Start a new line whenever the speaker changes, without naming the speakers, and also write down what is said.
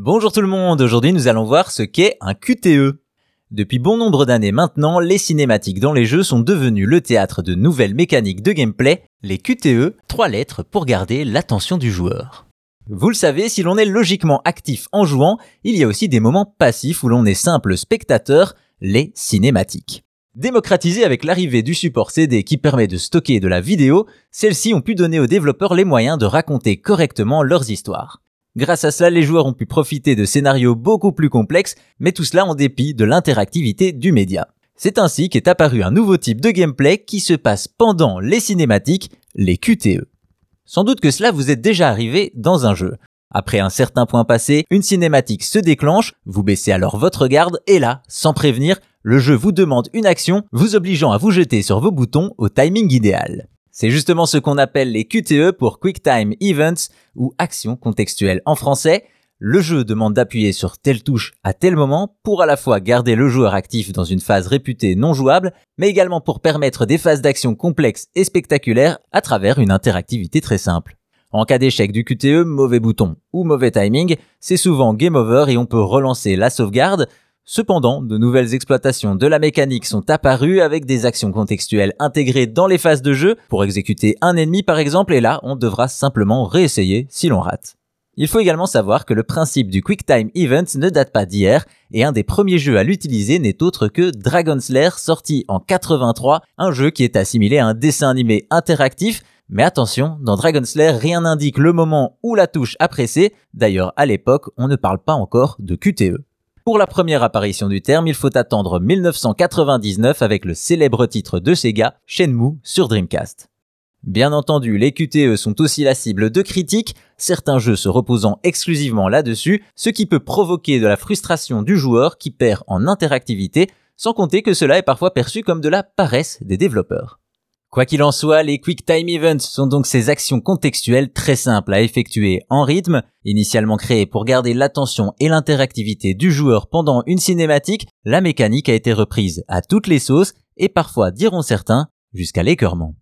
Bonjour tout le monde, aujourd'hui nous allons voir ce qu'est un QTE. Depuis bon nombre d'années maintenant, les cinématiques dans les jeux sont devenues le théâtre de nouvelles mécaniques de gameplay, les QTE, trois lettres pour garder l'attention du joueur. Vous le savez, si l'on est logiquement actif en jouant, il y a aussi des moments passifs où l'on est simple spectateur, les cinématiques. Démocratisées avec l'arrivée du support CD qui permet de stocker de la vidéo, celles-ci ont pu donner aux développeurs les moyens de raconter correctement leurs histoires. Grâce à cela, les joueurs ont pu profiter de scénarios beaucoup plus complexes, mais tout cela en dépit de l'interactivité du média. C'est ainsi qu'est apparu un nouveau type de gameplay qui se passe pendant les cinématiques, les QTE. Sans doute que cela vous est déjà arrivé dans un jeu. Après un certain point passé, une cinématique se déclenche, vous baissez alors votre garde et là, sans prévenir, le jeu vous demande une action, vous obligeant à vous jeter sur vos boutons au timing idéal. C'est justement ce qu'on appelle les QTE pour Quick Time Events ou actions contextuelles en français. Le jeu demande d'appuyer sur telle touche à tel moment pour à la fois garder le joueur actif dans une phase réputée non jouable, mais également pour permettre des phases d'action complexes et spectaculaires à travers une interactivité très simple. En cas d'échec du QTE, mauvais bouton ou mauvais timing, c'est souvent game over et on peut relancer la sauvegarde, Cependant, de nouvelles exploitations de la mécanique sont apparues avec des actions contextuelles intégrées dans les phases de jeu pour exécuter un ennemi par exemple et là on devra simplement réessayer si l'on rate. Il faut également savoir que le principe du Quick Time Event ne date pas d'hier et un des premiers jeux à l'utiliser n'est autre que Dragon's Lair sorti en 83, un jeu qui est assimilé à un dessin animé interactif mais attention, dans Dragon's Lair, rien n'indique le moment où la touche a pressé. D'ailleurs, à l'époque, on ne parle pas encore de QTE. Pour la première apparition du terme, il faut attendre 1999 avec le célèbre titre de Sega, Shenmue, sur Dreamcast. Bien entendu, les QTE sont aussi la cible de critiques, certains jeux se reposant exclusivement là-dessus, ce qui peut provoquer de la frustration du joueur qui perd en interactivité, sans compter que cela est parfois perçu comme de la paresse des développeurs. Quoi qu'il en soit, les Quick Time Events sont donc ces actions contextuelles très simples à effectuer en rythme. Initialement créées pour garder l'attention et l'interactivité du joueur pendant une cinématique, la mécanique a été reprise à toutes les sauces et parfois, diront certains, jusqu'à l'écœurement.